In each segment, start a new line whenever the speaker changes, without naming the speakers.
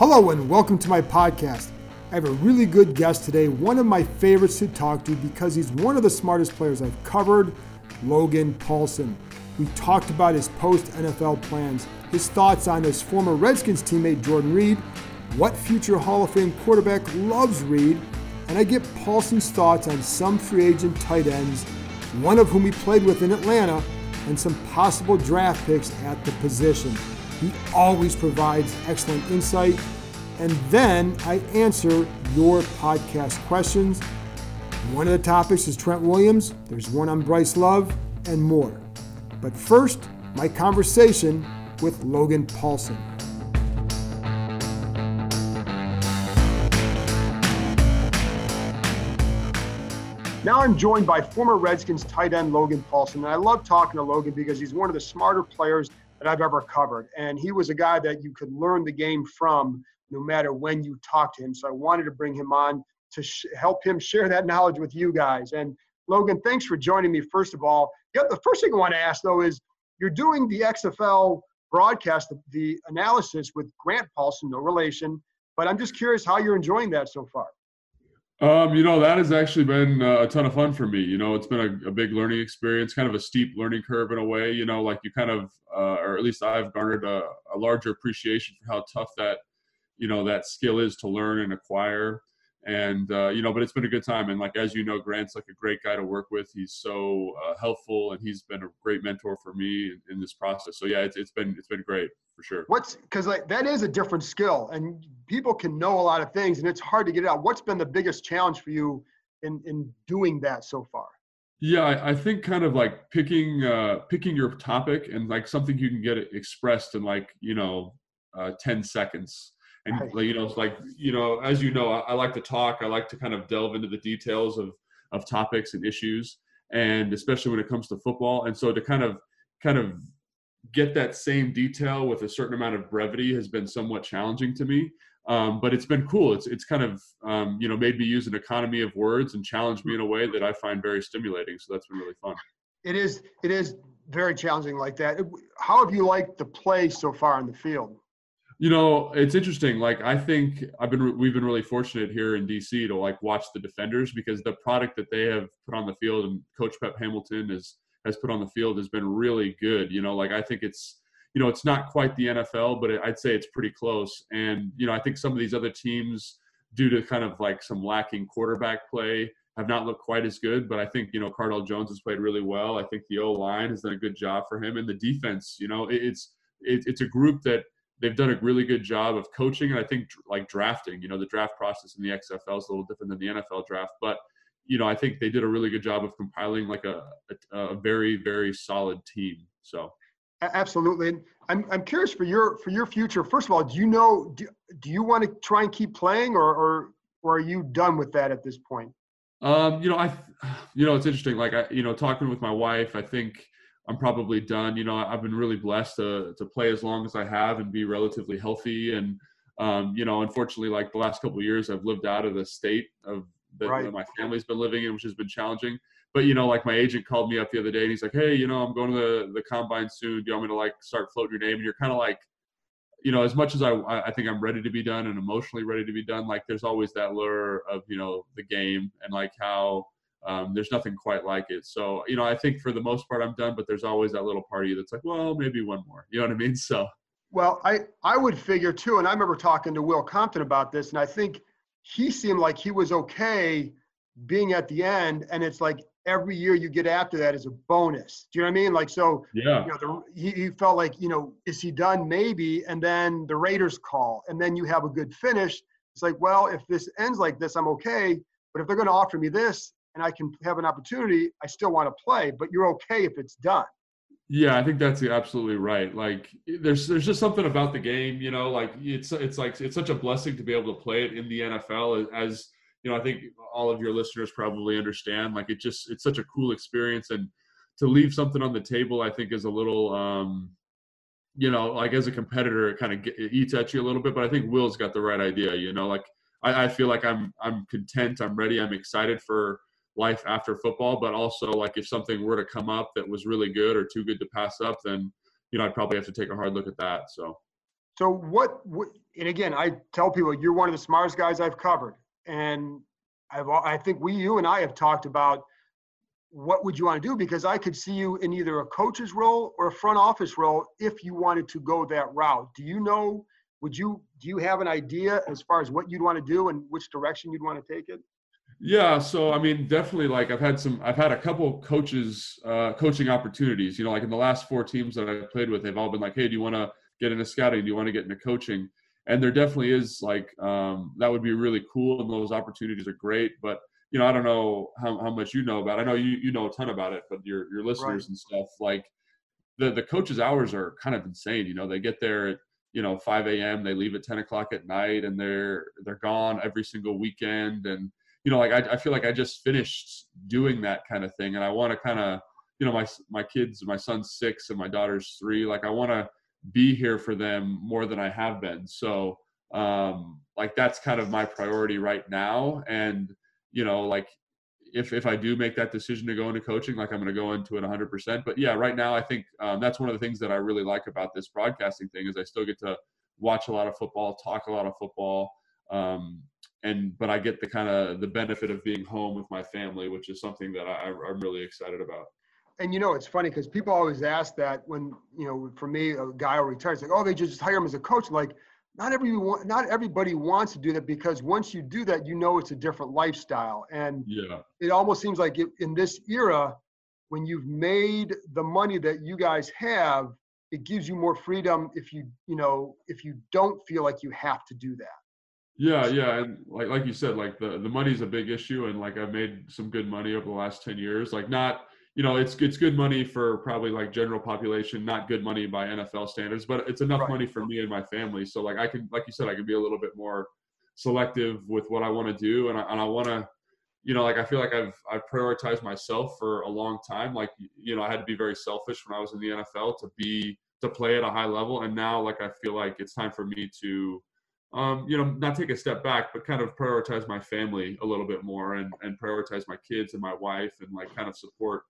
Hello and welcome to my podcast. I have a really good guest today, one of my favorites to talk to because he's one of the smartest players I've covered, Logan Paulsen. We talked about his post NFL plans, his thoughts on his former Redskins teammate Jordan Reed, what future Hall of Fame quarterback loves Reed, and I get Paulsen's thoughts on some free agent tight ends, one of whom he played with in Atlanta, and some possible draft picks at the position. He always provides excellent insight. And then I answer your podcast questions. One of the topics is Trent Williams, there's one on Bryce Love, and more. But first, my conversation with Logan Paulsen. Now I'm joined by former Redskins tight end Logan Paulsen. And I love talking to Logan because he's one of the smarter players that I've ever covered. And he was a guy that you could learn the game from no matter when you talk to him. So I wanted to bring him on to sh- help him share that knowledge with you guys. And Logan, thanks for joining me, first of all. Yeah, the first thing I want to ask, though, is you're doing the XFL broadcast, the, the analysis with Grant Paulsen, no relation. But I'm just curious how you're enjoying that so far.
Um, you know, that has actually been uh, a ton of fun for me. You know, it's been a, a, big learning experience, kind of a steep learning curve in a way. You know, like you kind of, uh, or at least I've garnered a, a, larger appreciation for how tough that, you know, that skill is to learn and acquire. And uh, you know, but it's been a good time. And like as you know, Grant's like a great guy to work with. He's so uh, helpful, and he's been a great mentor for me in, in this process. So yeah, it's, it's been it's been great for sure.
What's because like that is a different skill, and people can know a lot of things, and it's hard to get it out. What's been the biggest challenge for you in in doing that so far?
Yeah, I, I think kind of like picking uh, picking your topic and like something you can get it expressed in like you know uh, ten seconds. And right. you know, it's like you know, as you know, I, I like to talk. I like to kind of delve into the details of of topics and issues, and especially when it comes to football. And so to kind of kind of get that same detail with a certain amount of brevity has been somewhat challenging to me. Um, but it's been cool. It's it's kind of um, you know made me use an economy of words and challenged me in a way that I find very stimulating. So that's been really fun.
It is it is very challenging like that. How have you liked the play so far in the field?
You know, it's interesting. Like I think I've been we've been really fortunate here in DC to like watch the defenders because the product that they have put on the field and Coach Pep Hamilton is has put on the field has been really good. You know, like I think it's you know, it's not quite the NFL, but I'd say it's pretty close. And, you know, I think some of these other teams, due to kind of like some lacking quarterback play, have not looked quite as good. But I think, you know, Cardale Jones has played really well. I think the O line has done a good job for him. And the defense, you know, it's, it, it's a group that they've done a really good job of coaching. And I think like drafting, you know, the draft process in the XFL is a little different than the NFL draft. But, you know, I think they did a really good job of compiling like a, a, a very, very solid team. So,
Absolutely. I'm, I'm curious for your for your future. First of all, do you know do, do you want to try and keep playing or, or or are you done with that at this point?
Um, you know, I you know, it's interesting. Like I you know, talking with my wife, I think I'm probably done. You know, I've been really blessed to to play as long as I have and be relatively healthy. And um, you know, unfortunately, like the last couple of years, I've lived out of the state of that right. my family's been living in, which has been challenging but you know, like my agent called me up the other day and he's like, "Hey, you know, I'm going to the the combine soon. Do you want me to like start floating your name?" And you're kind of like, you know, as much as I I think I'm ready to be done and emotionally ready to be done, like there's always that lure of you know the game and like how um, there's nothing quite like it. So you know, I think for the most part I'm done, but there's always that little party that's like, well, maybe one more. You know what I mean? So.
Well, I I would figure too, and I remember talking to Will Compton about this, and I think he seemed like he was okay being at the end, and it's like
every year you get after that is a bonus. Do you know what I mean? Like so,
Yeah.
you know, the, he, he felt like you know, is he done? Maybe, and then the Raiders call, and then you have a good finish. It's like, well, if this ends like this, I'm okay. But if they're going to offer me this and I can have an opportunity, I still want to play. But you're okay if it's done.
Yeah, I think that's absolutely right. Like there's there's just something about the game, you know, like it's it's like it's such a blessing to be able to play it in the NFL as you know, I think all of your listeners probably understand like it just it's such a cool experience and to leave something on the table I think is a little um you know, like as a competitor it kind of eats at you a little bit, but I think Will's got the right idea, you know, like I, I feel like I'm I'm content, I'm ready, I'm excited for life after football, but also like if something were to come up that was really good or too good to pass up, then you know I'd probably have to take a hard look at that. So,
so what? and again, I tell people you're one of the smartest guys I've covered, and I've I think we, you and I have talked about what would you want to do because I could see you in either a coach's role or a front office role if you wanted to go that route. Do you know? Would you do you have an idea as far as what you'd want to do and which direction you'd want to take it?
Yeah, so I mean, definitely. Like I've had some, I've had a couple coaches, uh, coaching opportunities. You know, like in the last four teams that I've played with, they've all been like, "Hey, do you want to get into scouting? Do you want to get into coaching?" And there definitely is like um, that would be really cool, and those opportunities are great. But you know, I don't know how, how much you know about. It. I know you you know a ton about it, but your your listeners right. and stuff like the the coaches' hours are kind of insane. You know, they get there at you know 5 a.m. They leave at 10 o'clock at night, and they're they're gone every single weekend and you know, like I, I feel like I just finished doing that kind of thing, and I want to kind of, you know, my my kids, my son's six and my daughter's three. Like I want to be here for them more than I have been. So, um, like that's kind of my priority right now. And you know, like if if I do make that decision to go into coaching, like I'm going to go into it 100%. But yeah, right now I think um, that's one of the things that I really like about this broadcasting thing is I still get to watch a lot of football, talk a lot of football. Um, and but I get the kind of the benefit of being home with my family, which is something that I, I'm really excited about.
And you know, it's funny because people always ask that when you know, for me, a guy will retire, it's like, oh, they just hire him as a coach. Like, not everyone, not everybody wants to do that because once you do that, you know it's a different lifestyle, and
yeah,
it almost seems like it, in this era, when you've made the money that you guys have, it gives you more freedom if you you know if you don't feel like you have to do that.
Yeah, yeah, and like like you said, like the the money's a big issue, and like I've made some good money over the last ten years. Like not, you know, it's it's good money for probably like general population, not good money by NFL standards, but it's enough
Right.
money for me and my family. So like I can, like you said, I can be a little bit more selective with what I want to do, and I and I want to, you know, like I feel like I've I've prioritized myself for a long time. Like you know, I had to be very selfish when I was in the NFL to be to play at a high level, and now like I feel like it's time for me to um, you know, not take a step back, but kind of prioritize my family a little bit more and, and prioritize my kids and my wife and like kind of support,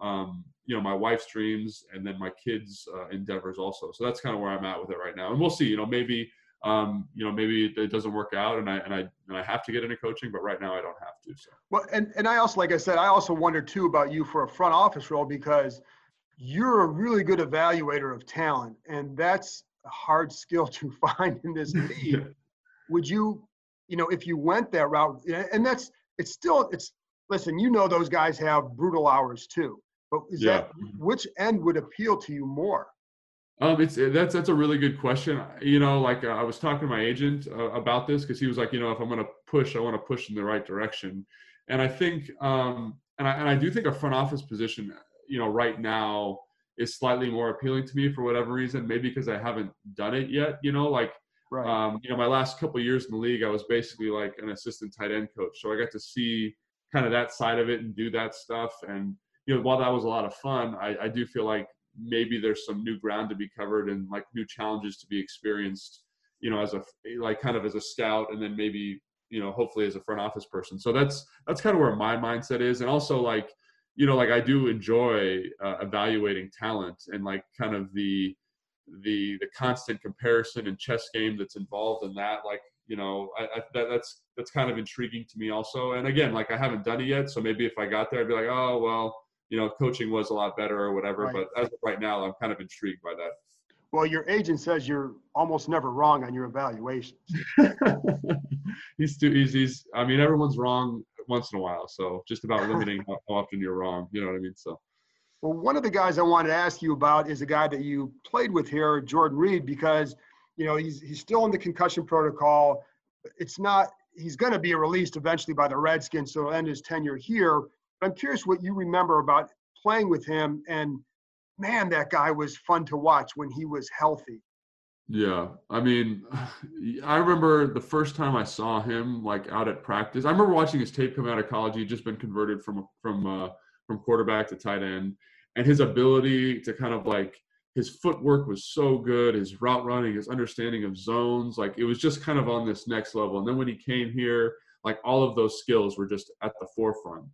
um, you know, my wife's dreams and then my kids' uh, endeavors also. So that's kind of where I'm at with it right now. And we'll see, you know, maybe, um, you know, maybe it doesn't work out and I, and I, and I have to get into coaching, but right now I don't have to. So.
Well, and, and I also, like I said, I also wonder too about you for a front office role because you're a really good evaluator of talent, and that's a hard skill to find in this league. Would you, you know, if you went that route, and that's it's still it's listen, you know, those guys have brutal hours too. But is that which end would appeal to you more?
Um, it's that's that's a really good question. You know, like uh, I was talking to my agent uh, about this because he was like, you know, if I'm going to push, I want to push in the right direction. And I think, um, and I and I do think a front office position, you know, right now is slightly more appealing to me for whatever reason. Maybe because I haven't done it yet. You know, like
Right.
um, you know, my last couple years in the league, I was basically like an assistant tight end coach, so I got to see kind of that side of it and do that stuff. And you know, while that was a lot of fun, I, I do feel like maybe there's some new ground to be covered and like new challenges to be experienced. You know, as a like kind of as a scout, and then maybe you know, hopefully as a front office person. So that's that's kind of where my mindset is, and also like you know, like I do enjoy uh, evaluating talent and like kind of the the the constant comparison and chess game that's involved in that like you know I, I, that, that's that's kind of intriguing to me also and again like i haven't done it yet so maybe if i got there i'd be like oh well you know coaching was a lot better or whatever
Right.
but as of right now i'm kind of intrigued by that
Well, your agent says you're almost never wrong on your evaluations.
he's too he's, he's i mean everyone's wrong once in a while. So just about limiting how, often you're wrong. You know what I mean? So.
Well, one of the guys I wanted to ask you about is a guy that you played with here, Jordan Reed, because you know he's he's still in the concussion protocol. It's not he's going to be released eventually by the Redskins, so he'll end his tenure here. But I'm curious what you remember about playing with him, and man, that guy was fun to watch when he was healthy.
Yeah, I mean, I remember the first time I saw him like out at practice. I remember watching his tape come out of college. He'd just been converted from from uh, from quarterback to tight end, and his ability to kind of like his footwork was so good, his route running, his understanding of zones, like it was just kind of on this next level. And then when he came here, like all of those skills were just at the forefront.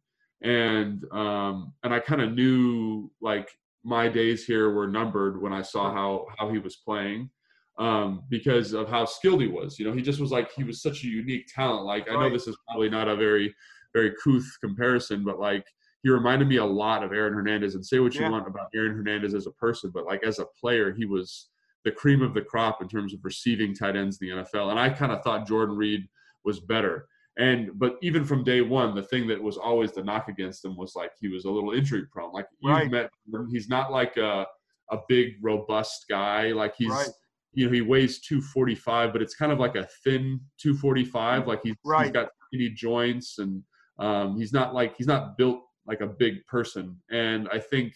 And um, and I kind of knew like my days here were numbered when I saw how how he was playing um, because of how skilled he was. You know, he just was like he was such a unique talent. Like I know this is probably not a very very couth comparison, but like he reminded me a lot of Aaron Hernandez. And say what you
Yeah.
want about Aaron Hernandez as a person, but like as a player, he was the cream of the crop in terms of receiving tight ends in the NFL. And I kind of thought Jordan Reed was better. And but even from day one, the thing that was always the knock against him was like he was a little injury prone. Like you've
Right.
met, he's not like a a big robust guy. Like he's
Right.
You know he weighs 245 but it's kind of like a thin 245 like he's,
Right.
he's got skinny joints and um, he's not like he's not built like a big person. And i think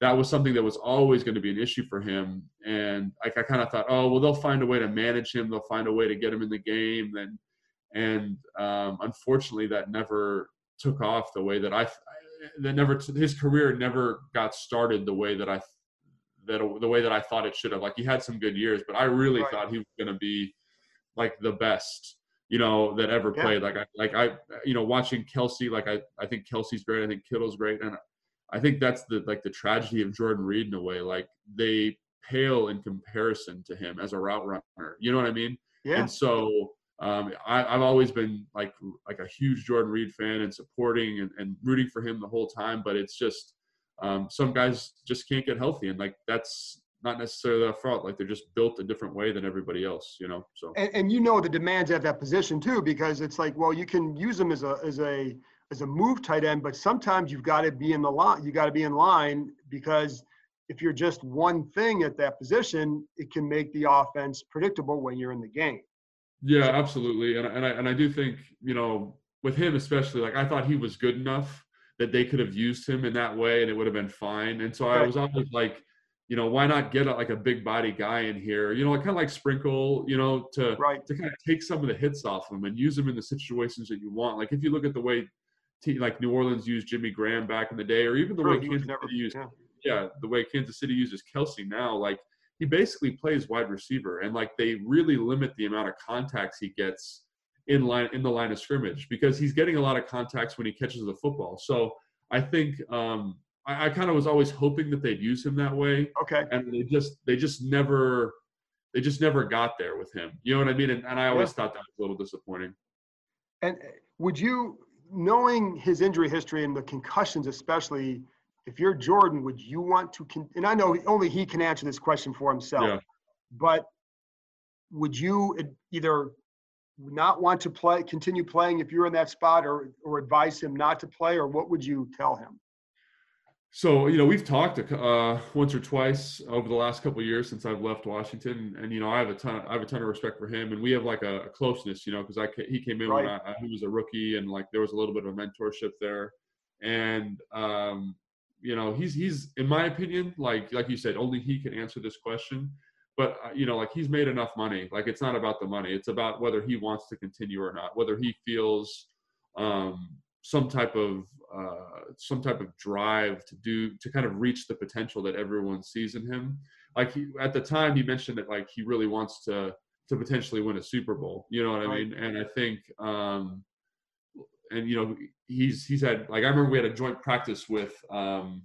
that was something that was always going to be an issue for him. And like i kind of thought oh well they'll find a way to manage him. They'll find a way to get him in the game. And and um, unfortunately that never took off the way that i that never his career never got started the way that i that the way that I thought it should have. Like he had some good years, but I really
Right.
thought he was going to be like the best, you know, that ever
Yeah.
played. Like I, like I, you know, watching Kelce, like I, I think Kelce's great. I think Kittle's great, and I think that's the like the tragedy of Jordan Reed in a way. Like they pale in comparison to him as a route runner. You know what I mean?
Yeah.
And so um, I, I've always been like like a huge Jordan Reed fan and supporting and, and rooting for him the whole time. But it's just um, some guys just can't get healthy, and like that's not necessarily their fault. Like they're just built a different way than everybody else, you know. So
and, and you know the demands at that position too, because it's like, well, you can use them as a as a as a move tight end, but sometimes you've got to be in the line. You got to be in line because if you're just one thing at that position, it can make the offense predictable when you're in the game.
yeah, absolutely, and and I and I do think you know with him especially, like I thought he was good enough that they could have used him in that way and it would have been fine. And so I was always like, you know, why not get a, like a big body guy in here? You know, like kind of like Sprinkle, you know, to
Right.
to kind of take some of the hits off him and use them in the situations that you want. Like if you look at the way, te- like New Orleans used Jimmy Graham back in the day, or even the way Kansas
never-
City used,
yeah.
yeah, the way Kansas City uses Kelce now, like he basically plays wide receiver, and like they really limit the amount of contacts he gets in line in the line of scrimmage because he's getting a lot of contacts when he catches the football. So I think um, I, I kind of was always hoping that they'd use him that way,
Okay.
and they just they just never they just never got there with him. You know what I mean? And, and I always
Yeah.
thought that was a little disappointing.
And uh, would you, knowing his injury history and the concussions especially, if you're Jordan, would you want to? Con- and I know only he can answer this question for himself.
Yeah.
But would you either not want to play, continue playing if you're in that spot, or or advise him not to play, or what would you tell him?
So you know we've talked uh, once or twice over the last couple of years since I've left Washington, and you know I have a ton I have a ton of respect for him, and we have like a, a closeness, you know, because I he came in when I, I- he was a rookie, and like there was a little bit of a mentorship there, and um, you know he's he's in my opinion like like you said only he can answer this question, but uh, you know like he's made enough money, like it's not about the money, it's about whether he wants to continue or not, whether he feels um, some type of uh, some type of drive to do to kind of reach the potential that everyone sees in him. Like he, at the time, he mentioned that like he really wants to to potentially win a Super Bowl. You know what I mean? And I think, um, and you know, he's he's had like I remember we had a joint practice with um,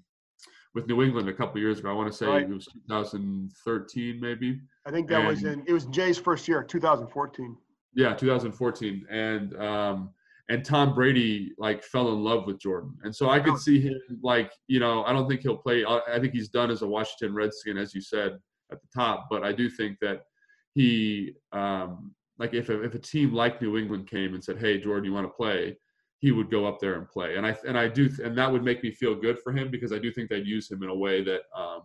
with New England a couple years ago. I want to say
Right.
it was 2013 maybe.
I think that was in it was Jay's first year, 2014.
Yeah, 2014, and um, and Tom Brady like fell in love with Jordan, and so I could see him like you know I don't think he'll play. I I think he's done as a Washington Redskin, as you said at the top, but I do think that he um, like if a, if a team like New England came and said, "Hey, Jordan, you want to play?" He would go up there and play. And I and I do and that would make me feel good for him because I do think they'd use him in a way that um,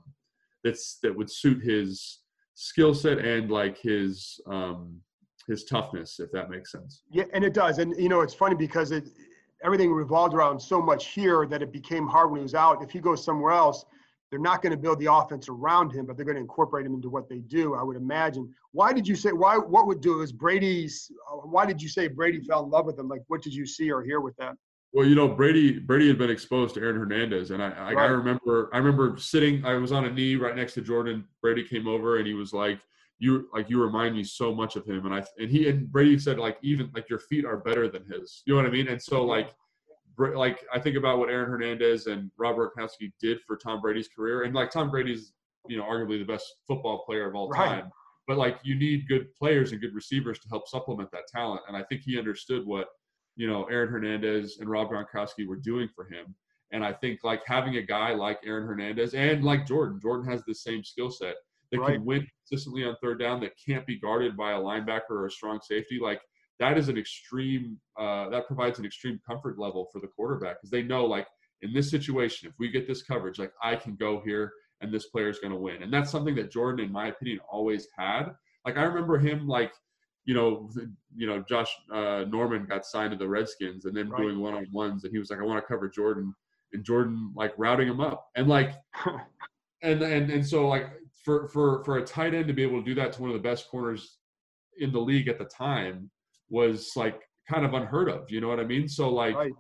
that's that would suit his skill set and like his um, his toughness, if that makes sense.
Yeah, and it does. And you know, it's funny because it everything revolved around so much here that it became hard when he was out. If he goes somewhere else, they're not going to build the offense around him, but they're going to incorporate him into what they do. I would imagine. Why did you say why? What would do is Brady's? Uh, why did you say Brady fell in love with him? Like, what did you see or hear with that?
Well, you know, Brady Brady had been exposed to Aaron Hernandez, and I I,
Right.
I remember I remember sitting. I was on a knee right next to Jordan. Brady came over and he was like, "You like you remind me so much of him." And I and he and Brady said like even like your feet are better than his. You know what I mean? And so like. Like I think about what Aaron Hernandez and Robert Gronkowski did for Tom Brady's career, and like Tom Brady's, you know, arguably the best football player of all
Right.
time. But like you need good players and good receivers to help supplement that talent, and I think he understood what you know Aaron Hernandez and Rob Gronkowski were doing for him. And I think like having a guy like Aaron Hernandez and like Jordan, Jordan has the same skill set that
Right.
can win consistently on third down, that can't be guarded by a linebacker or a strong safety. Like that is an extreme. Uh, that provides an extreme comfort level for the quarterback because they know like in this situation, if we get this coverage, like I can go here and this player is going to win. And that's something that Jordan, in my opinion, always had. Like I remember him like you know, you know, Josh uh, Norman got signed to the Redskins and then
Right.
doing one on ones, and he was like, I want to cover Jordan, and Jordan like routing him up, and like, and and and so like for for for a tight end to be able to do that to one of the best corners in the league at the time was like kind of unheard of. You know what I mean? So like
Right.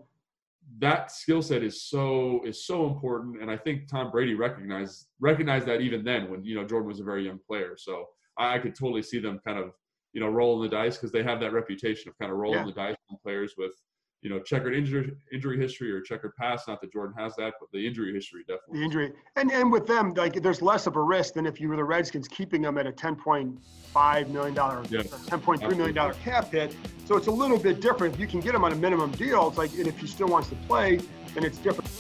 that skill set is so is so important, and I think Tom Brady recognized recognized that even then when you know Jordan was a very young player. So I, I could totally see them kind of you know rolling the dice because they have that reputation of kind of rolling
Yeah.
the dice on players with you know checkered injury injury history or checkered past. Not that Jordan has that, but the injury history definitely.
the injury. And and with them, like there's less of a risk than if you were the Redskins keeping them at a ten point five million dollar, point three million dollar cap hit. So it's a little bit different. If you can get them on a minimum deal, it's like, and if he still wants to play, then it's different.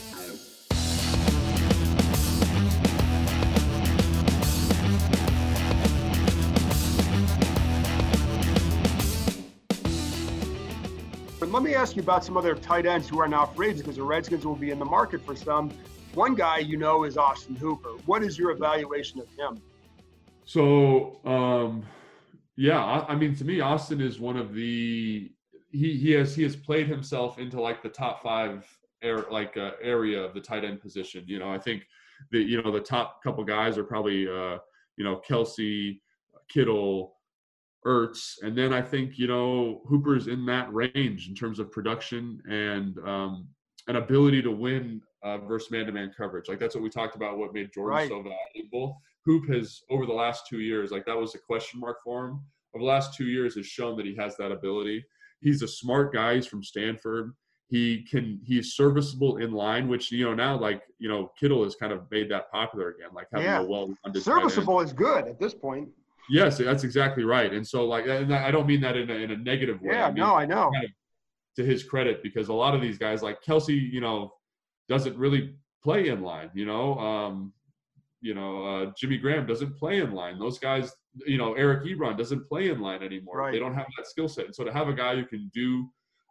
Let me ask you about some other tight ends who are now free because the Redskins will be in the market for some. One guy you know is Austin Hooper. What is your evaluation of him?
So, um, yeah, I, I mean, to me, Austin is one of the he he has he has played himself into like the top five air like uh, area of the tight end position. You know, I think the you know the top couple guys are probably uh, you know Kelce, Kittle, Ertz, and then I think you know Hooper's in that range in terms of production and um, an ability to win uh, versus man-to-man coverage. Like that's what we talked about. What made Jordan
Right.
so valuable. Hoop has over the last two years, like that was a question mark for him. Over the last two years, has shown that he has that ability. He's a smart guy. He's from Stanford. He can. He's serviceable in line, which you know now, like you know, Kittle has kind of made that popular again, like having
Yeah.
a well-rounded.
Serviceable is good at this point.
Yes, that's exactly right. And so, like, and I don't mean that in a, in a negative way.
Yeah,
I mean,
no, I know.
kind of to his credit because a lot of these guys, like Kelce, you know, doesn't really play in line. You know, um, you know, uh, Jimmy Graham doesn't play in line. Those guys, you know, Eric Ebron doesn't play in line anymore.
Right.
They don't have that skill set. And so to have a guy who can do,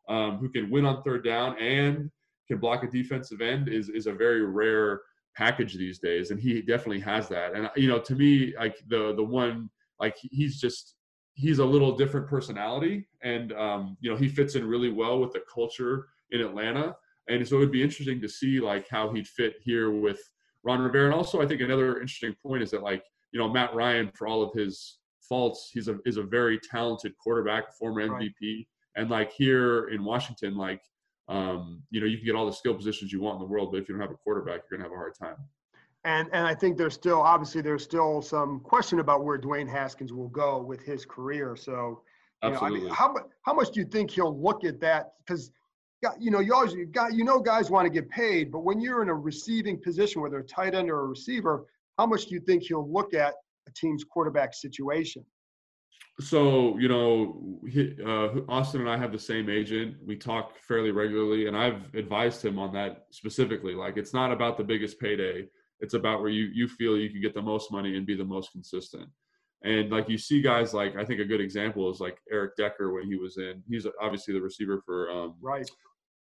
um, who can win on third down and can block a defensive end is is a very rare package these days. And he definitely has that. And you know, to me, like the the one, like he's just he's a little different personality, and um, you know, he fits in really well with the culture in Atlanta. And so it would be interesting to see like how he'd fit here with Ron Rivera. And also, I think another interesting point is that like you know Matt Ryan, for all of his faults, he's a is a very talented quarterback, former
Right.
MVP. And like here in Washington, like um, you know, you can get all the skill positions you want in the world, but if you don't have a quarterback, you're gonna have a hard time.
And and I think there's still obviously there's still some question about where Dwayne Haskins will go with his career. So you know, I
Absolutely.
mean, how how much do you think he'll look at that? Because you know, you always you got you know guys want to get paid, but when you're in a receiving position, whether a tight end or a receiver, how much do you think he'll look at a team's quarterback situation?
so you know he, uh, austin and i have the same agent we talk fairly regularly and i've advised him on that specifically like it's not about the biggest payday it's about where you you feel you can get the most money and be the most consistent and like you see guys like i think a good example is like eric decker when he was in he's obviously the receiver for um,
Right.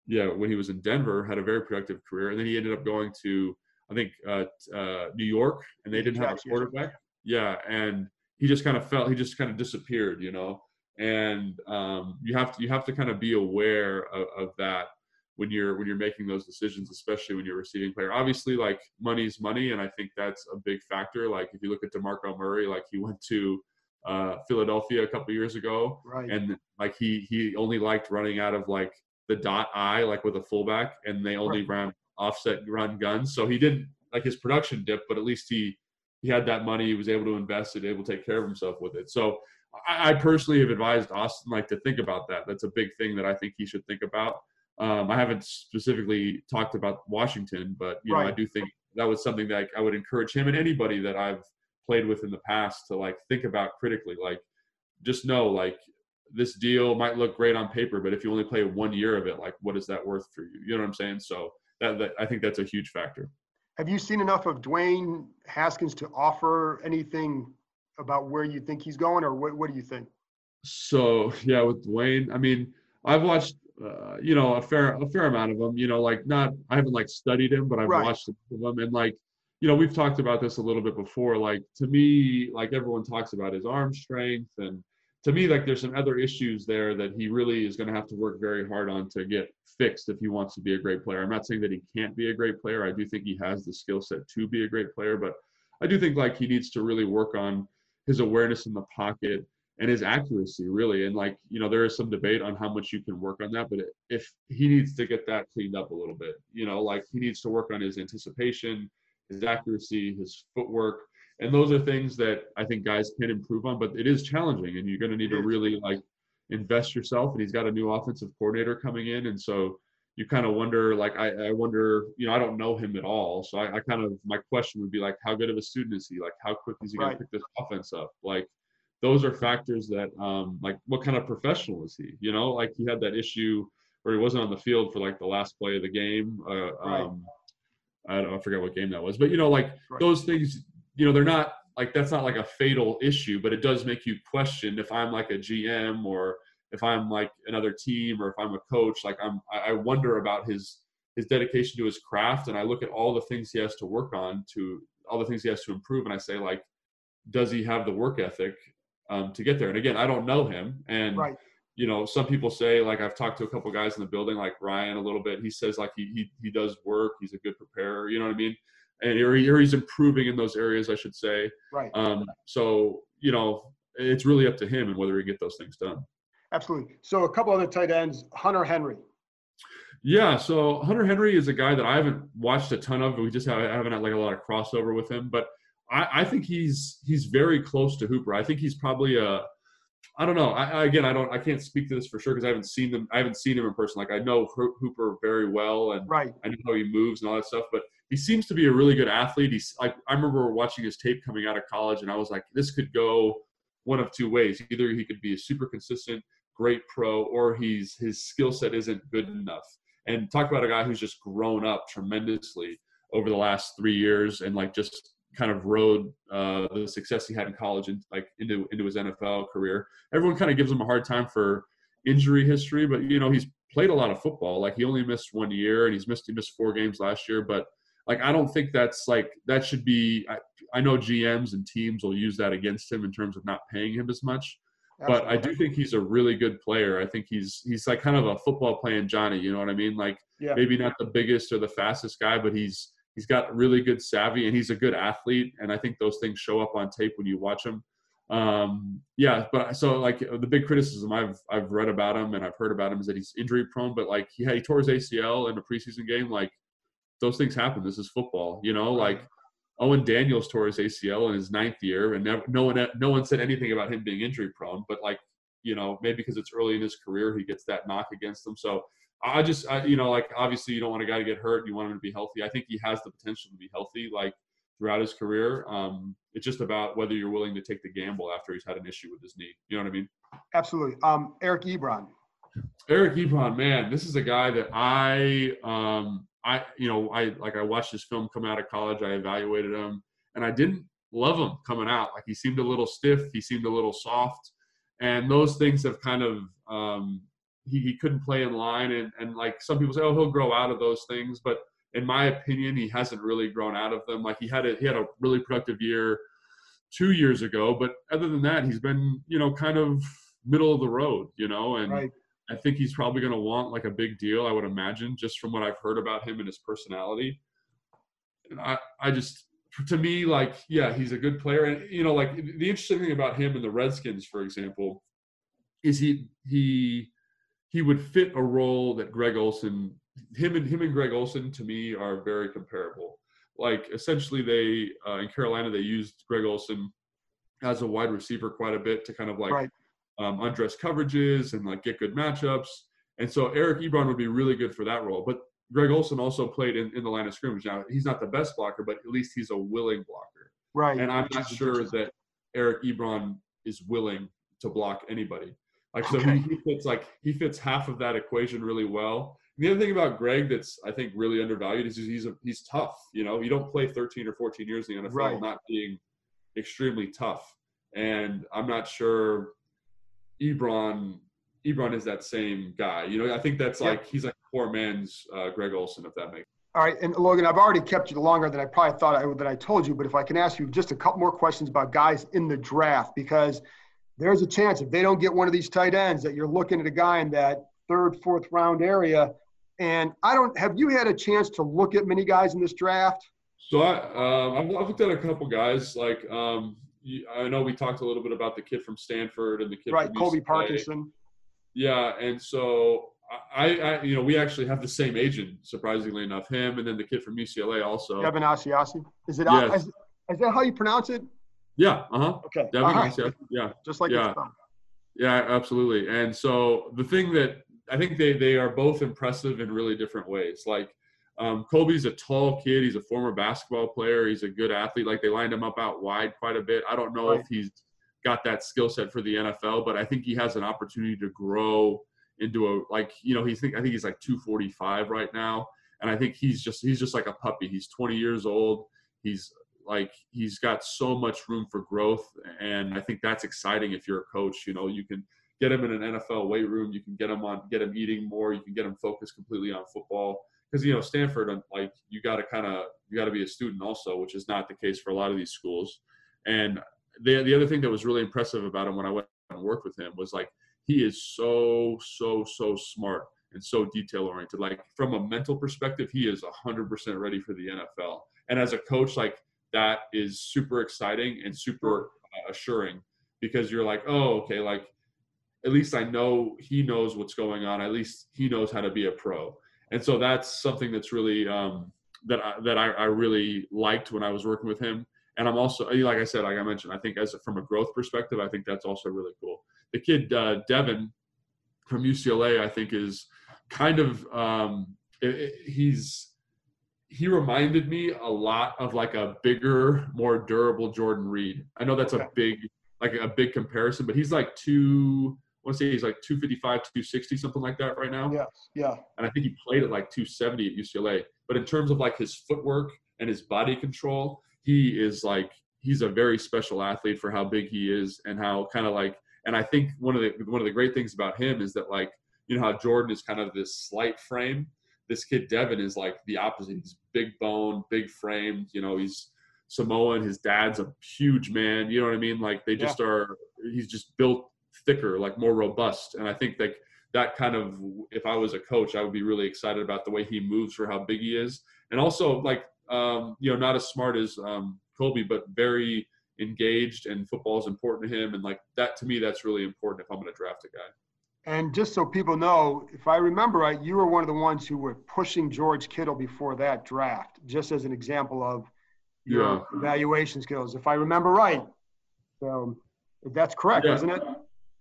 yeah, when he was in Denver, had a very productive career, and then he ended up going to I think uh, uh, New York, and they didn't have a quarterback. Yeah, and he just kind of felt he just kind of disappeared, you know. And um, you have to you have to kind of be aware of, of that when you're when you're making those decisions, especially when you're a receiving player. Obviously, like money's money, and I think that's a big factor. Like if you look at Demarco Murray, like he went to uh, Philadelphia a couple years ago,
Right.
and like he he only liked running out of like the dot I like with a fullback, and they only ran offset run guns. So he didn't like his production dip but at least he he had that money. He was able to invest it, able to take care of himself with it. So I, I personally have advised Austin like to think about that. That's a big thing that I think he should think about. Um, I haven't specifically talked about Washington, but you know I do think that was something that I would encourage him and anybody that I've played with in the past to like think about critically. Like just know like this deal might look great on paper, but if you only play one year of it, like what is that worth for you? You know what I'm saying? So that, that I think that's a huge factor.
Have you seen enough of Dwayne Haskins to offer anything about where you think he's going, or what, what do you think?
So yeah, with Dwayne, I mean, I've watched uh, you know a fair a fair amount of them. You know, like not I haven't like studied him, but I've
Right.
watched them, and like you know we've talked about this a little bit before. Like to me, like everyone talks about his arm strength, and to me, like there's some other issues there that he really is going to have to work very hard on to get fixed if he wants to be a great player. I'm not saying that he can't be a great player. I do think he has the skill set to be a great player, but I do think like he needs to really work on his awareness in the pocket and his accuracy really and like you know there is some debate on how much you can work on that but if he needs to get that cleaned up a little bit you know like he needs to work on his anticipation his accuracy his footwork and those are things that i think guys can improve on but it is challenging and you're going to need to really like invest yourself and he's got a new offensive coordinator coming in and so you kind of wonder like I, I wonder you know i don't know him at all so I, I kind of my question would be like how good of a student is he? Like how quick is he going
Right.
to pick this offense up? Like those are factors that um like what kind of professional is he you know like he had that issue where he wasn't on the field for like the last play of the game uh,
Right.
um I, don't, I forget what game that was but you know like
Right.
those things you know they're not like that's not like a fatal issue but it does make you question if i'm like a gm or if i'm like another team or if i'm a coach like i'm i I wonder about his his dedication to his craft and i look at all the things he has to work on to all the things he has to improve and i say like does he have the work ethic um, to get there and again i don't know him and
Right.
you know some people say like i've talked to a couple guys in the building like ryan a little bit he says like he he, he does work he's a good preparer you know what i mean and or, he- or he's improving in those areas i should say
Right.
um, so you know it's really up to him and whether he get those things done
Absolutely. So a couple other tight ends, Hunter Henry.
Yeah, so Hunter Henry is a guy that I haven't watched a ton of. We just have, I haven't had like a lot of crossover with him, but I, I think he's he's very close to Hooper. I think he's probably a I don't know. I, I- again, I don't. I can't speak to this for sure because I haven't seen them. I haven't seen him in person. Like I know Hooper very well, and
Right.
I know how he moves and all that stuff. But he seems to be a really good athlete. He's like I remember watching his tape coming out of college, and I was like, this could go one of two ways. Either he could be a super consistent, great pro, or he's his skill set isn't good enough. And talk about a guy who's just grown up tremendously over the last three years, and like just kind of rode uh, the success he had in college and like into into his NFL career. Everyone kind of gives him a hard time for injury history, but you know he's played a lot of football. Like he only missed one year, and he's missed he missed four games last year. But like I don't think that's like that should be. I, I know GMs and teams will use that against him in terms of not paying him as much. But I do think he's a really good player. I think he's he's like kind of a football playing Johnny. You know what I mean? Like
Yeah.
maybe not the biggest or the fastest guy, but he's he's got really good savvy and he's a good athlete. And I think those things show up on tape when you watch him. Um, yeah, but so like the big criticism I've I've read about him and I've heard about him is that he's injury prone. But like he he tore his ACL in a preseason game. Like those things happen. This is football. You know, like Owen Daniels tore his ACL in his ninth year, and never, no one no one said anything about him being injury prone. But like you know, maybe because it's early in his career, he gets that knock against him. So I just I, you know, like obviously you don't want a guy to get hurt. You want him to be healthy. I think he has the potential to be healthy, like throughout his career. Um, it's just about whether you're willing to take the gamble after he's had an issue with his knee. You know what I mean?
Absolutely. Um, Eric Ebron.
Eric Ebron, man, this is a guy that I, um, I, you know, I like I watched his film come out of college. I evaluated him, and I didn't love him coming out. Like he seemed a little stiff. He seemed a little soft, and those things have kind of um, he, he couldn't play in line, and and like some people say, oh, he'll grow out of those things, but in my opinion, he hasn't really grown out of them. Like he had a he had a really productive year two years ago, but other than that, he's been you know kind of middle of the road, you know, and.
Right.
I think he's probably going to want like a big deal. I would imagine, just from what I've heard about him and his personality. And I, I just, to me, like, yeah, he's a good player. And you know, like the interesting thing about him and the Redskins, for example, is he he he would fit a role that Greg Olsen, him and him and Greg Olsen, to me, are very comparable. Like essentially, they uh, in Carolina they used Greg Olsen as a wide receiver quite a bit to kind of like
Right.
um, undress coverages and like get good matchups. And so Eric Ebron would be really good for that role. But Greg Olsen also played in, in the line of scrimmage. Now he's not the best blocker, but at least he's a willing blocker.
Right.
And I'm not sure that Eric Ebron is willing to block anybody. Like so
Okay.
he, he fits like he fits half of that equation really well. And the other thing about Greg that's I think really undervalued is he's a, he's tough. You know, you don't play 13 or 14 years in the NFL
Right.
not being extremely tough. And I'm not sure Ebron Ebron is that same guy. You know, I think that's
Yep.
like he's like poor man's uh, Greg Olsen, if that makes.
All right, and Logan, I've already kept you longer than I probably thought I that I told you, but if I can ask you just a couple more questions about guys in the draft, because there's a chance if they don't get one of these tight ends that you're looking at a guy in that third, fourth round area. And I don't have you had a chance to look at many guys in this draft?
So I, um, I've, looked at a couple guys. Like um, I know we talked a little bit about the kid from Stanford and the kid
Right,
from
Colby Parkinson.
Yeah, and so I, I, you know, we actually have the same agent, surprisingly enough. Him and then the kid from UCLA also.
Devin Asiasi. Is it
Yes.
is, is that how you pronounce it?
Yeah. Uh huh.
Okay.
Devin.
right.
Asiasi, Yeah.
Just like
Yeah. Yeah, absolutely. And so the thing that I think they they are both impressive in really different ways. Like um, Colby's a tall kid. He's a former basketball player. He's a good athlete. Like they lined him up out wide quite a bit. I don't know
Right.
if he's got that skill set for the NFL, but I think he has an opportunity to grow into a like you know he's think I think he's like 245 right now, and I think he's just he's just like a puppy. He's 20 years old. He's like he's got so much room for growth, and I think that's exciting if you're a coach. You know, you can get him in an NFL weight room. You can get him on, get him eating more. You can get him focused completely on football. Because you know Stanford, like you got to kind of you got to be a student also, which is not the case for a lot of these schools. And the the other thing that was really impressive about him when I went and worked with him was like he is so so so smart and so detail oriented. Like from a mental perspective, he is hundred percent ready for the NFL. And as a coach, like that is super exciting and super uh, assuring because you're like, oh, okay, like at least I know he knows what's going on. At least he knows how to be a pro. And so that's something that's really um, that I, that I, I really liked when I was working with him. And I'm also, like I said, like I mentioned, I think as a, from a growth perspective, I think that's also really cool. The kid uh, Devin from UCLA, I think, is kind of um, it, it- he's he reminded me a lot of like a bigger, more durable Jordan Reed. I know that's a big like a big comparison, but he's like two. I want to say he's like 255, 260, something like that right now.
Yeah, Yeah.
And I think he played at like 270 at UCLA. But in terms of like his footwork and his body control, he is like he's a very special athlete for how big he is and how kind of like. And I think one of the one of the great things about him is that like you know how Jordan is kind of this slight frame. This kid Devin is like the opposite. He's big bone, big framed. You know, he's Samoan. His dad's a huge man. You know what I mean? Like they just are. He's just built thicker, like more robust. And I think like that kind of, if I was a coach, I would be really excited about the way he moves for how big he is, and also like um, you know not as smart as um, Colby, but very engaged, and football is important to him. And like that to me, that's really important if I'm going to draft a guy.
And just so people know, if I remember right, you were one of the ones who were pushing George Kittle before that draft, just as an example of your
Yeah.
evaluation skills, if I remember right. So that's correct,
Yeah.
isn't it?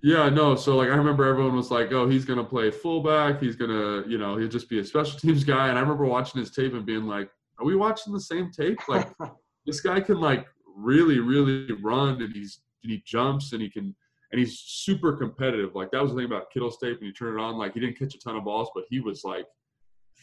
Yeah, no. So like I remember everyone was like, "Oh, he's gonna play fullback. He's gonna, you know, he'll just be a special teams guy." And I remember watching his tape and being like, "Are we watching the same tape? Like, this guy can like really, really run, and he's and he jumps, and he can, and he's super competitive. Like that was the thing about Kittle's tape. When you turn it on, like he didn't catch a ton of balls, but he was like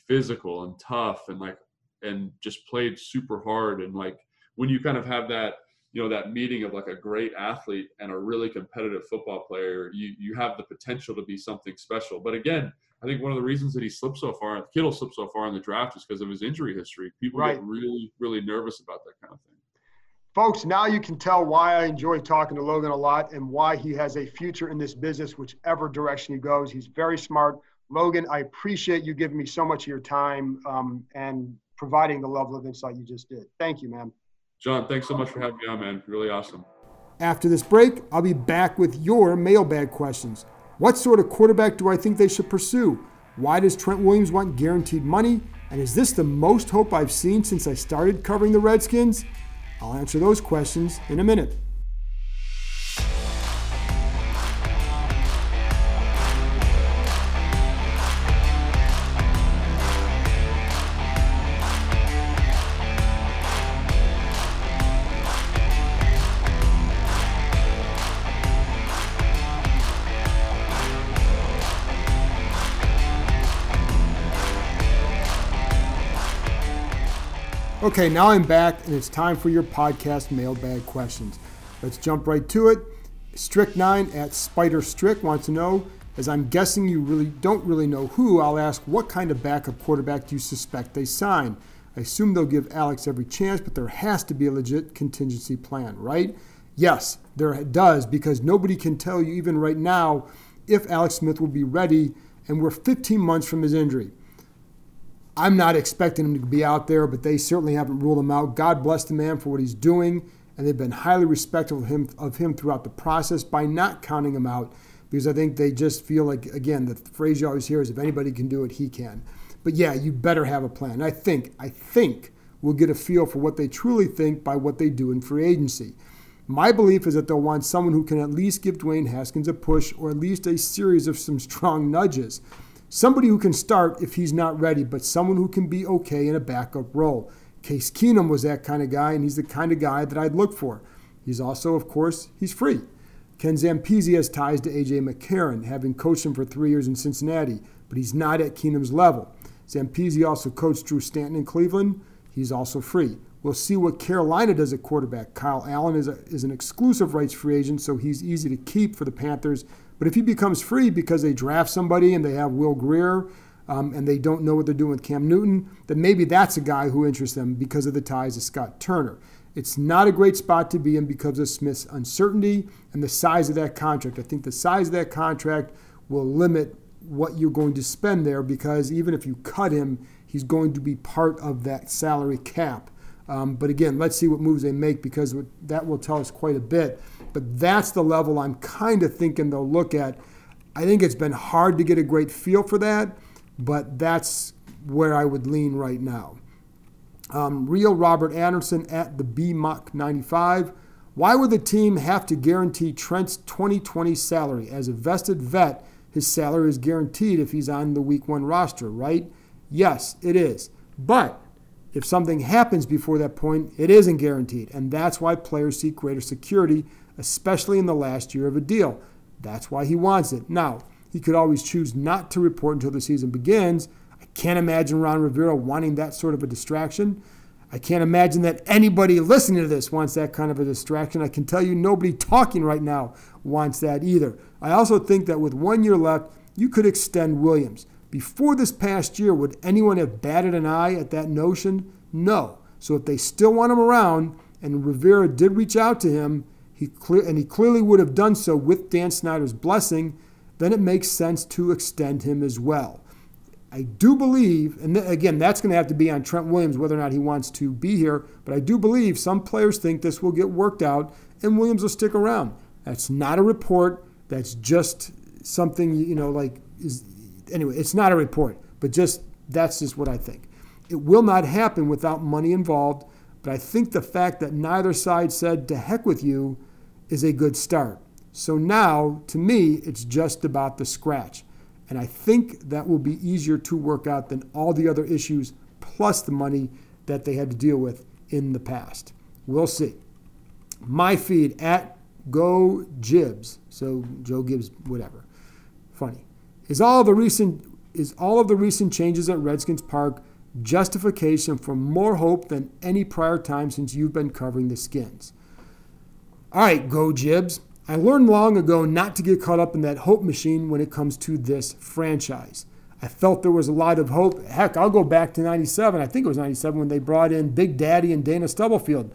physical and tough, and like and just played super hard. And like when you kind of have that you know that meeting of like a great athlete and a really competitive football player, you you have the potential to be something special. But again, I think one of the reasons that he slipped so far, Kittle slipped so far in the draft, is because of his injury history. People
Right.
get really really nervous about that kind of thing.
Folks, now you can tell why I enjoy talking to Logan a lot and why he has a future in this business, whichever direction he goes. He's very smart. Logan, I appreciate you giving me so much of your time um, and providing the level of insight you just did. Thank you, man.
John, thanks so much for having me on, man. Really awesome.
After this break, I'll be back with your mailbag questions. What sort of quarterback do I think they should pursue? Why does Trent Williams want guaranteed money? And is this the most hope I've seen since I started covering the Redskins? I'll answer those questions in a minute. Okay, now I'm back, and it's time for your podcast mailbag questions. Let's jump right to it. Strick9 at Spider Strick wants to know, as I'm guessing you really don't really know who, I'll ask what kind of backup quarterback do you suspect they sign? I assume they'll give Alex every chance, but there has to be a legit contingency plan, right? Yes, there does, because nobody can tell you, even right now, if Alex Smith will be ready, and we're 15 months from his injury. I'm not expecting him to be out there, but they certainly haven't ruled him out. God bless the man for what he's doing, and they've been highly respectful of him, of him throughout the process by not counting him out, because I think they just feel like, again, the phrase you always hear is if anybody can do it, he can. But yeah, you better have a plan. I think, I think we'll get a feel for what they truly think by what they do in free agency. My belief is that they'll want someone who can at least give Dwayne Haskins a push or at least a series of some strong nudges. Somebody who can start if he's not ready, but someone who can be okay in a backup role. Case Keenum was that kind of guy, and he's the kind of guy that I'd look for. He's also, of course, he's free. Ken Zampese has ties to A.J. McCarron, having coached him for three years in Cincinnati, but he's not at Keenum's level. Zampese also coached Drew Stanton in Cleveland. He's also free. We'll see what Carolina does at quarterback. Kyle Allen is, a, is an exclusive rights free agent, so he's easy to keep for the Panthers. But if he becomes free because they draft somebody and they have Will Grier um, and they don't know what they're doing with Cam Newton, then maybe that's a guy who interests them because of the ties to Scott Turner. It's not a great spot to be in because of Smith's uncertainty and the size of that contract. I think the size of that contract will limit what you're going to spend there because even if you cut him, he's going to be part of that salary cap. Um, but again, let's see what moves they make because that will tell us quite a bit. But that's the level I'm kind of thinking they'll look at. I think it's been hard to get a great feel for that, but that's where I would lean right now. Um, Real Robert Anderson at the BMOC 95. Why would the team have to guarantee Trent's 2020 salary? As a vested vet, his salary is guaranteed if he's on the week one roster, right? Yes, it is. But if something happens before that point, it isn't guaranteed. And that's why players seek greater security, especially in the last year of a deal. That's why he wants it. Now, he could always choose not to report until the season begins. I can't imagine Ron Rivera wanting that sort of a distraction. I can't imagine that anybody listening to this wants that kind of a distraction. I can tell you nobody talking right now wants that either. I also think that with one year left, you could extend Williams. Before this past year, would anyone have batted an eye at that notion? No. So if they still want him around, and Rivera did reach out to him, he clear, and he clearly would have done so with Dan Snyder's blessing, then it makes sense to extend him as well. I do believe, and again, that's going to have to be on Trent Williams whether or not he wants to be here, but I do believe some players think this will get worked out and Williams will stick around. That's not a report. That's just something, you know, like, is anyway, it's not a report, but just that's just what I think. It will not happen without money involved, but I think the fact that neither side said to heck with you is a good start. So now, to me, it's just about the scratch. And I think that will be easier to work out than all the other issues plus the money that they had to deal with in the past. We'll see. My feed at Go Jibs. So Joe Gibbs, whatever. Funny. Is all the recent is all of the recent changes at Redskins Park justification for more hope than any prior time since you've been covering the skins? All right, go Jibs. I learned long ago not to get caught up in that hope machine when it comes to this franchise. I felt there was a lot of hope. Heck, I'll go back to 97. I think it was 97 when they brought in Big Daddy and Dana Stubblefield.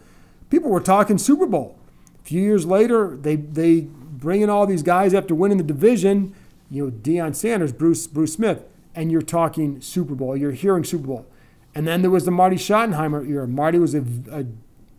People were talking Super Bowl. A few years later, they, they bring in all these guys after winning the division, you know, Deion Sanders, Bruce, Bruce Smith, and you're talking Super Bowl. You're hearing Super Bowl. And then there was the Marty Schottenheimer era. Marty was a, a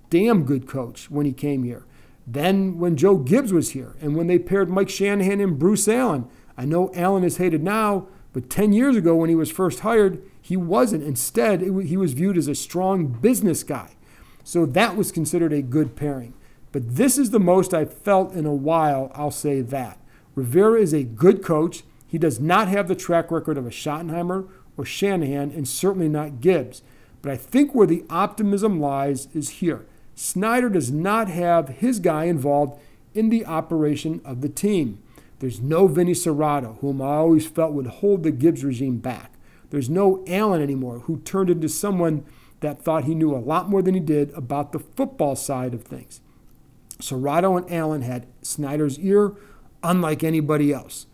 damn good coach when he came here. Then when Joe Gibbs was here and when they paired Mike Shanahan and Bruce Allen, I know Allen is hated now, but 10 years ago when he was first hired, he wasn't. Instead, it, he was viewed as a strong business guy. So that was considered a good pairing. But this is the most I've felt in a while, I'll say that. Rivera is a good coach. He does not have the track record of a Schottenheimer or Shanahan, and certainly not Gibbs. But I think where the optimism lies is here. Snyder does not have his guy involved in the operation of the team. There's no Vinny Cerrato, whom I always felt would hold the Gibbs regime back. There's no Allen anymore, who turned into someone that thought he knew a lot more than he did about the football side of things. Cerrato and Allen had Snyder's ear, unlike anybody else.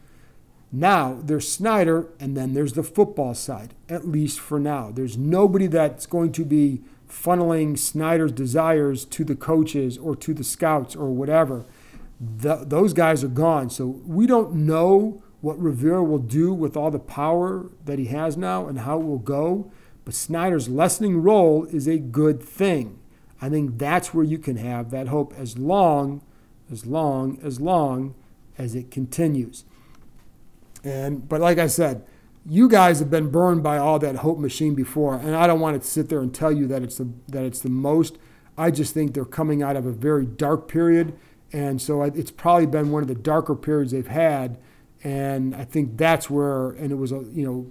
Now there's Snyder, and then there's the football side, at least for now. There's nobody that's going to be funneling Snyder's desires to the coaches or to the scouts or whatever. The, those guys are gone. So we don't know what Rivera will do with all the power that he has now and how it will go. But Snyder's lessening role is a good thing. I think that's where you can have that hope as long, as long, as long as it continues. And but like I said, you guys have been burned by all that hope machine before, and I don't want to sit there and tell you that it's the that it's the most. I just think they're coming out of a very dark period, and so it's probably been one of the darker periods they've had. And I think that's where, and it was a you know,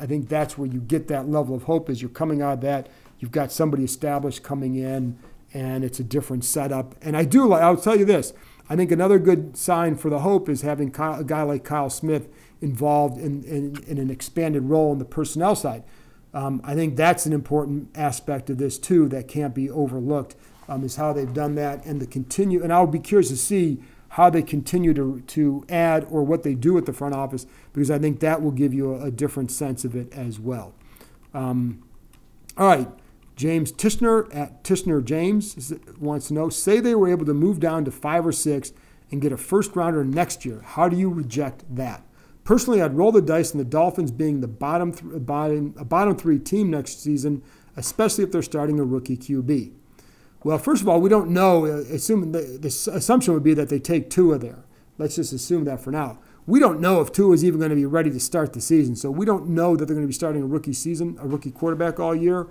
I think that's where you get that level of hope is you're coming out of that. You've got somebody established coming in, and it's a different setup. And I do like. I'll tell you this. I think another good sign for the hope is having a guy like Kyle Smith involved in, in, in an expanded role in the personnel side. Um, I think that's an important aspect of this too that can't be overlooked. Um, is how they've done that and the continue. And I'll be curious to see how they continue to to add or what they do at the front office because I think that will give you a, a different sense of it as well. Um, all right, James Tishner at Tishner James wants to know: Say they were able to move down to five or six and get a first rounder next year. How do you reject that? Personally, I'd roll the dice on the Dolphins being the bottom, th- bottom, a bottom three team next season, especially if they're starting a rookie QB. Well, first of all, we don't know. Assuming the, the assumption would be that they take Tua there. Let's just assume that for now. We don't know if Tua is even going to be ready to start the season, so we don't know that they're going to be starting a rookie season, a rookie quarterback all year.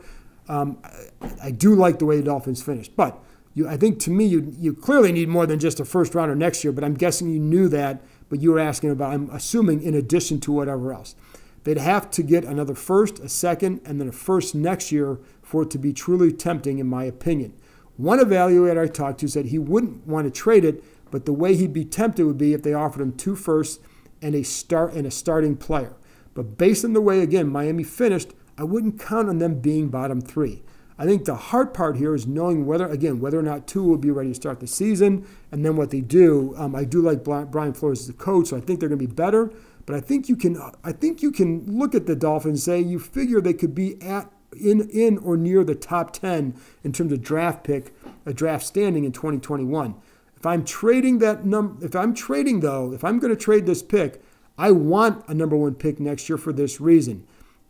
Um, I, I do like the way the Dolphins finished, but you, I think to me, you you clearly need more than just a first rounder next year. But I'm guessing you knew that but you were asking about, I'm assuming, in addition to whatever else. They'd have to get another first, a second, and then a first next year for it to be truly tempting, in my opinion. One evaluator I talked to said he wouldn't want to trade it, but the way he'd be tempted would be if they offered him two firsts and a start and a starting player. But based on the way again Miami finished, I wouldn't count on them being bottom three. I think the hard part here is knowing whether, again, whether or not Tua will be ready to start the season, and then what they do. Um, I do like Brian Flores as a coach, so I think they're going to be better. But I think you can, I think you can look at the Dolphins and say you figure they could be at in in or near the top ten in terms of draft pick, a draft standing in 2021. If I'm trading that number, if I'm trading though, if I'm going to trade this pick, I want a number one pick next year for this reason.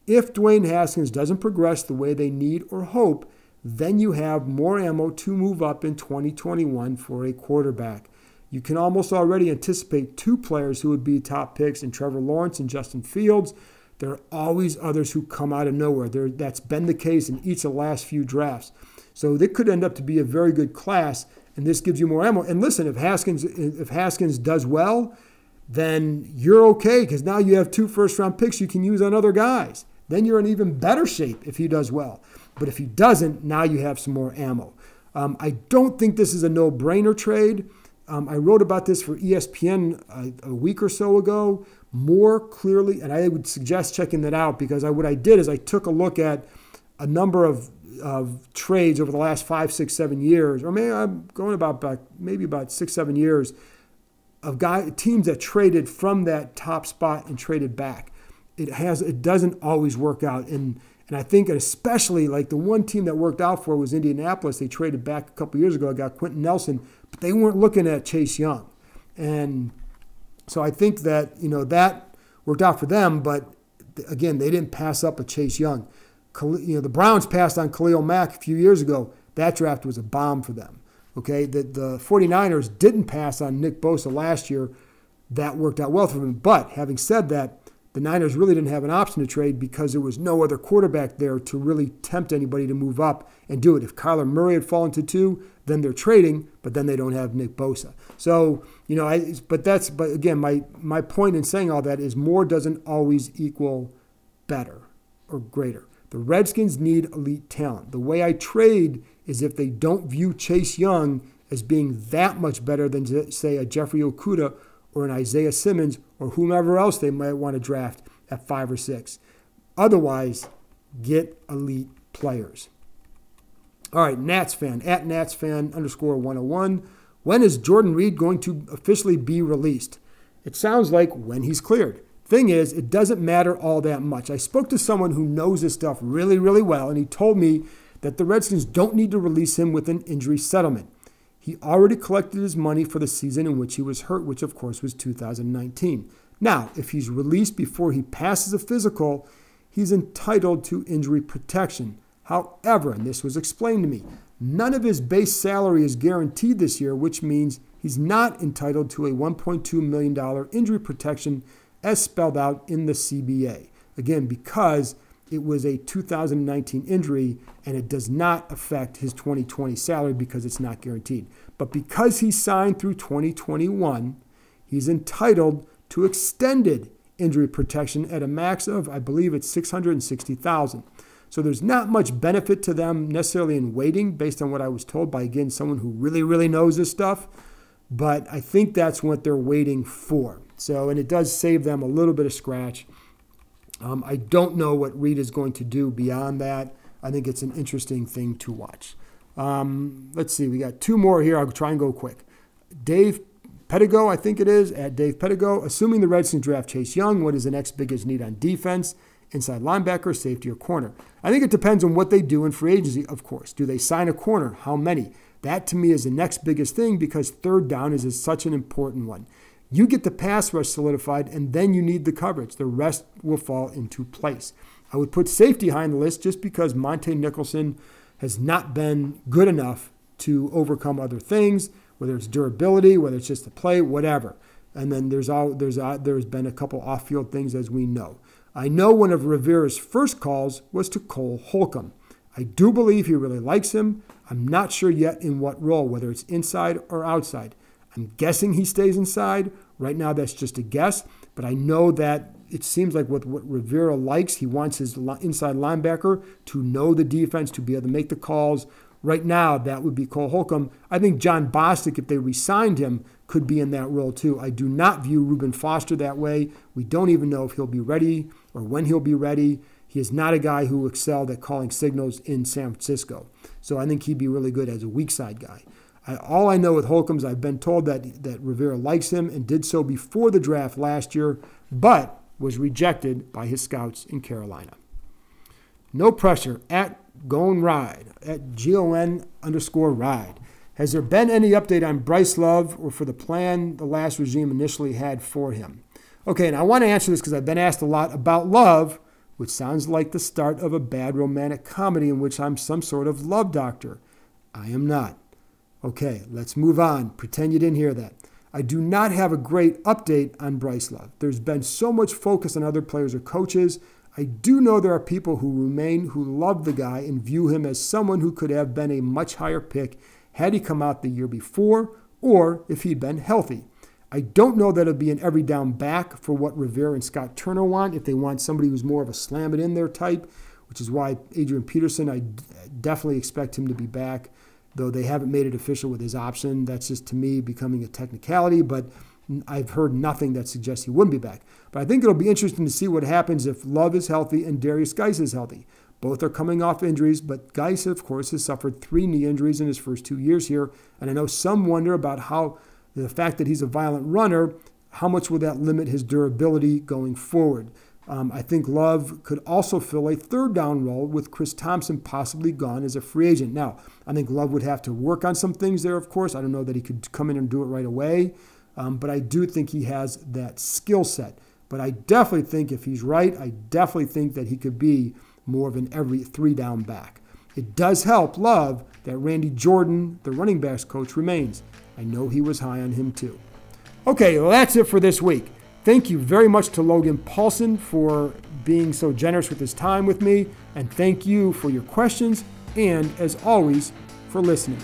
If Dwayne Haskins doesn't progress the way they need or hope, then you have more ammo to move up in 2021 for a quarterback. You can almost already anticipate two players who would be top picks in Trevor Lawrence and Justin Fields. There are always others who come out of nowhere. There, that's been the case in each of the last few drafts. So it could end up to be a very good class, and this gives you more ammo. And listen, if Haskins if Haskins does well, then you're okay because now you have two first round picks you can use on other guys then you're in even better shape if he does well. But if he doesn't, now you have some more ammo. Um, I don't think this is a no brainer trade. Um, I wrote about this for ESPN a, a, week or so ago more clearly, and I would suggest checking that out because I, what I did is I took a look at a number of of trades over the last five, six, seven years, or maybe I'm going about back, maybe about six, seven years of guy teams that traded from that top spot and traded back. It has it doesn't always work out, and and I think especially like the one team that worked out for was Indianapolis. They traded back a couple years ago. I got Quenton Nelson, but they weren't looking at Chase Young, and so I think that you know that worked out for them. But again, they didn't pass up a Chase Young. You know the Browns passed on Khalil Mack a few years ago. That draft was a bomb for them. Okay, the, the 49ers didn't pass on Nick Bosa last year. That worked out well for them. But having said that, the Niners really didn't have an option to trade because there was no other quarterback there to really tempt anybody to move up and do it. If Kyler Murray had fallen to two, then they're trading, but then they don't have Nick Bosa. So, you know, I, but that's, but again, my, my point in saying all that is more doesn't always equal better or greater. The Redskins need elite talent. The way I trade is if they don't view Chase Young as being that much better than, say, a Jeffrey Okudah or an Isaiah Simmons or whomever else they might want to draft at five or six. Otherwise, get elite players. All right, Nats fan, at Nats fan underscore 101. When is Jordan Reed going to officially be released? It sounds like when he's cleared. Thing is, it doesn't matter all that much. I spoke to someone who knows this stuff really, really well, and he told me that the Redskins don't need to release him with an injury settlement. He already collected his money for the season in which he was hurt, which of course was 2019. Now, if he's released before he passes a physical, he's entitled to injury protection. However, and this was explained to me, none of his base salary is guaranteed this year, which means he's not entitled to a $1.2 million injury protection as spelled out in the CBA. Again, because it was a 2019 injury and it does not affect his 2020 salary because it's not guaranteed. But because he signed through 2021, he's entitled to extended injury protection at a max of, I believe it's 660,000. So there's not much benefit to them necessarily in waiting based on what I was told by again someone who really really knows this stuff, but I think that's what they're waiting for. So and it does save them a little bit of scratch um, I don't know what Reed is going to do beyond that. I think it's an interesting thing to watch. Um, let's see, we got two more here. I'll try and go quick. Dave Pedigo, I think it is, at Dave Pedigo. Assuming the Redskins draft Chase Young, what is the next biggest need on defense? Inside linebacker, safety, or corner? I think it depends on what they do in free agency, of course. Do they sign a corner? How many? That to me is the next biggest thing because third down is such an important one. You get the pass rush solidified, and then you need the coverage. The rest will fall into place. I would put safety high on the list just because Montae Nicholson has not been good enough to overcome other things, whether it's durability, whether it's just the play, whatever. And then there's all there's uh, there's been a couple off-field things as we know. I know one of Rivera's first calls was to Cole Holcomb. I do believe he really likes him. I'm not sure yet in what role, whether it's inside or outside. I'm guessing he stays inside. Right now, that's just a guess, but I know that it seems like what, what Rivera likes, he wants his inside linebacker to know the defense, to be able to make the calls. Right now, that would be Cole Holcomb. I think Jon Bostic, if they re-signed him, could be in that role too. I do not view Reuben Foster that way. We don't even know if he'll be ready or when he'll be ready. He is not a guy who excelled at calling signals in San Francisco. So I think he'd be really good as a weak side guy. I, all I know with Holcomb's, I've been told that, that Rivera likes him and did so before the draft last year, but was rejected by his scouts in Carolina. No pressure at Gon Ride, at G-O-N underscore Ride. Has there been any update on Bryce Love or for the plan the last regime initially had for him? Okay, and I want to answer this because I've been asked a lot about love, which sounds like the start of a bad romantic comedy in which I'm some sort of love doctor. I am not. Okay, let's move on. Pretend you didn't hear that. I do not have a great update on Bryce Love. There's been so much focus on other players or coaches. I do know there are people who remain who love the guy and view him as someone who could have been a much higher pick had he come out the year before or if he'd been healthy. I don't know that it'll be an every down back for what Rivera and Scott Turner want if they want somebody who's more of a slam it in there type, which is why Adrian Peterson, I definitely expect him to be back though they haven't made it official with his option. That's just to me becoming a technicality, but I've heard nothing that suggests he wouldn't be back. But I think it'll be interesting to see what happens if Love is healthy and Darius Guice is healthy. Both are coming off injuries, but Guice, of course, has suffered three knee injuries in his first two years here. And I know some wonder about how the fact that he's a violent runner, how much will that limit his durability going forward? Um, I think Love could also fill a third down role with Chris Thompson possibly gone as a free agent. Now, I think Love would have to work on some things there, of course. I don't know that he could come in and do it right away, um, but I do think he has that skill set. But I definitely think if he's right, I definitely think that he could be more of an every three down back. It does help Love that Randy Jordan, the running backs coach, remains. I know he was high on him too. Okay, well, that's it for this week. Thank you very much to Logan Paulsen for being so generous with his time with me, and thank you for your questions and, as always, for listening.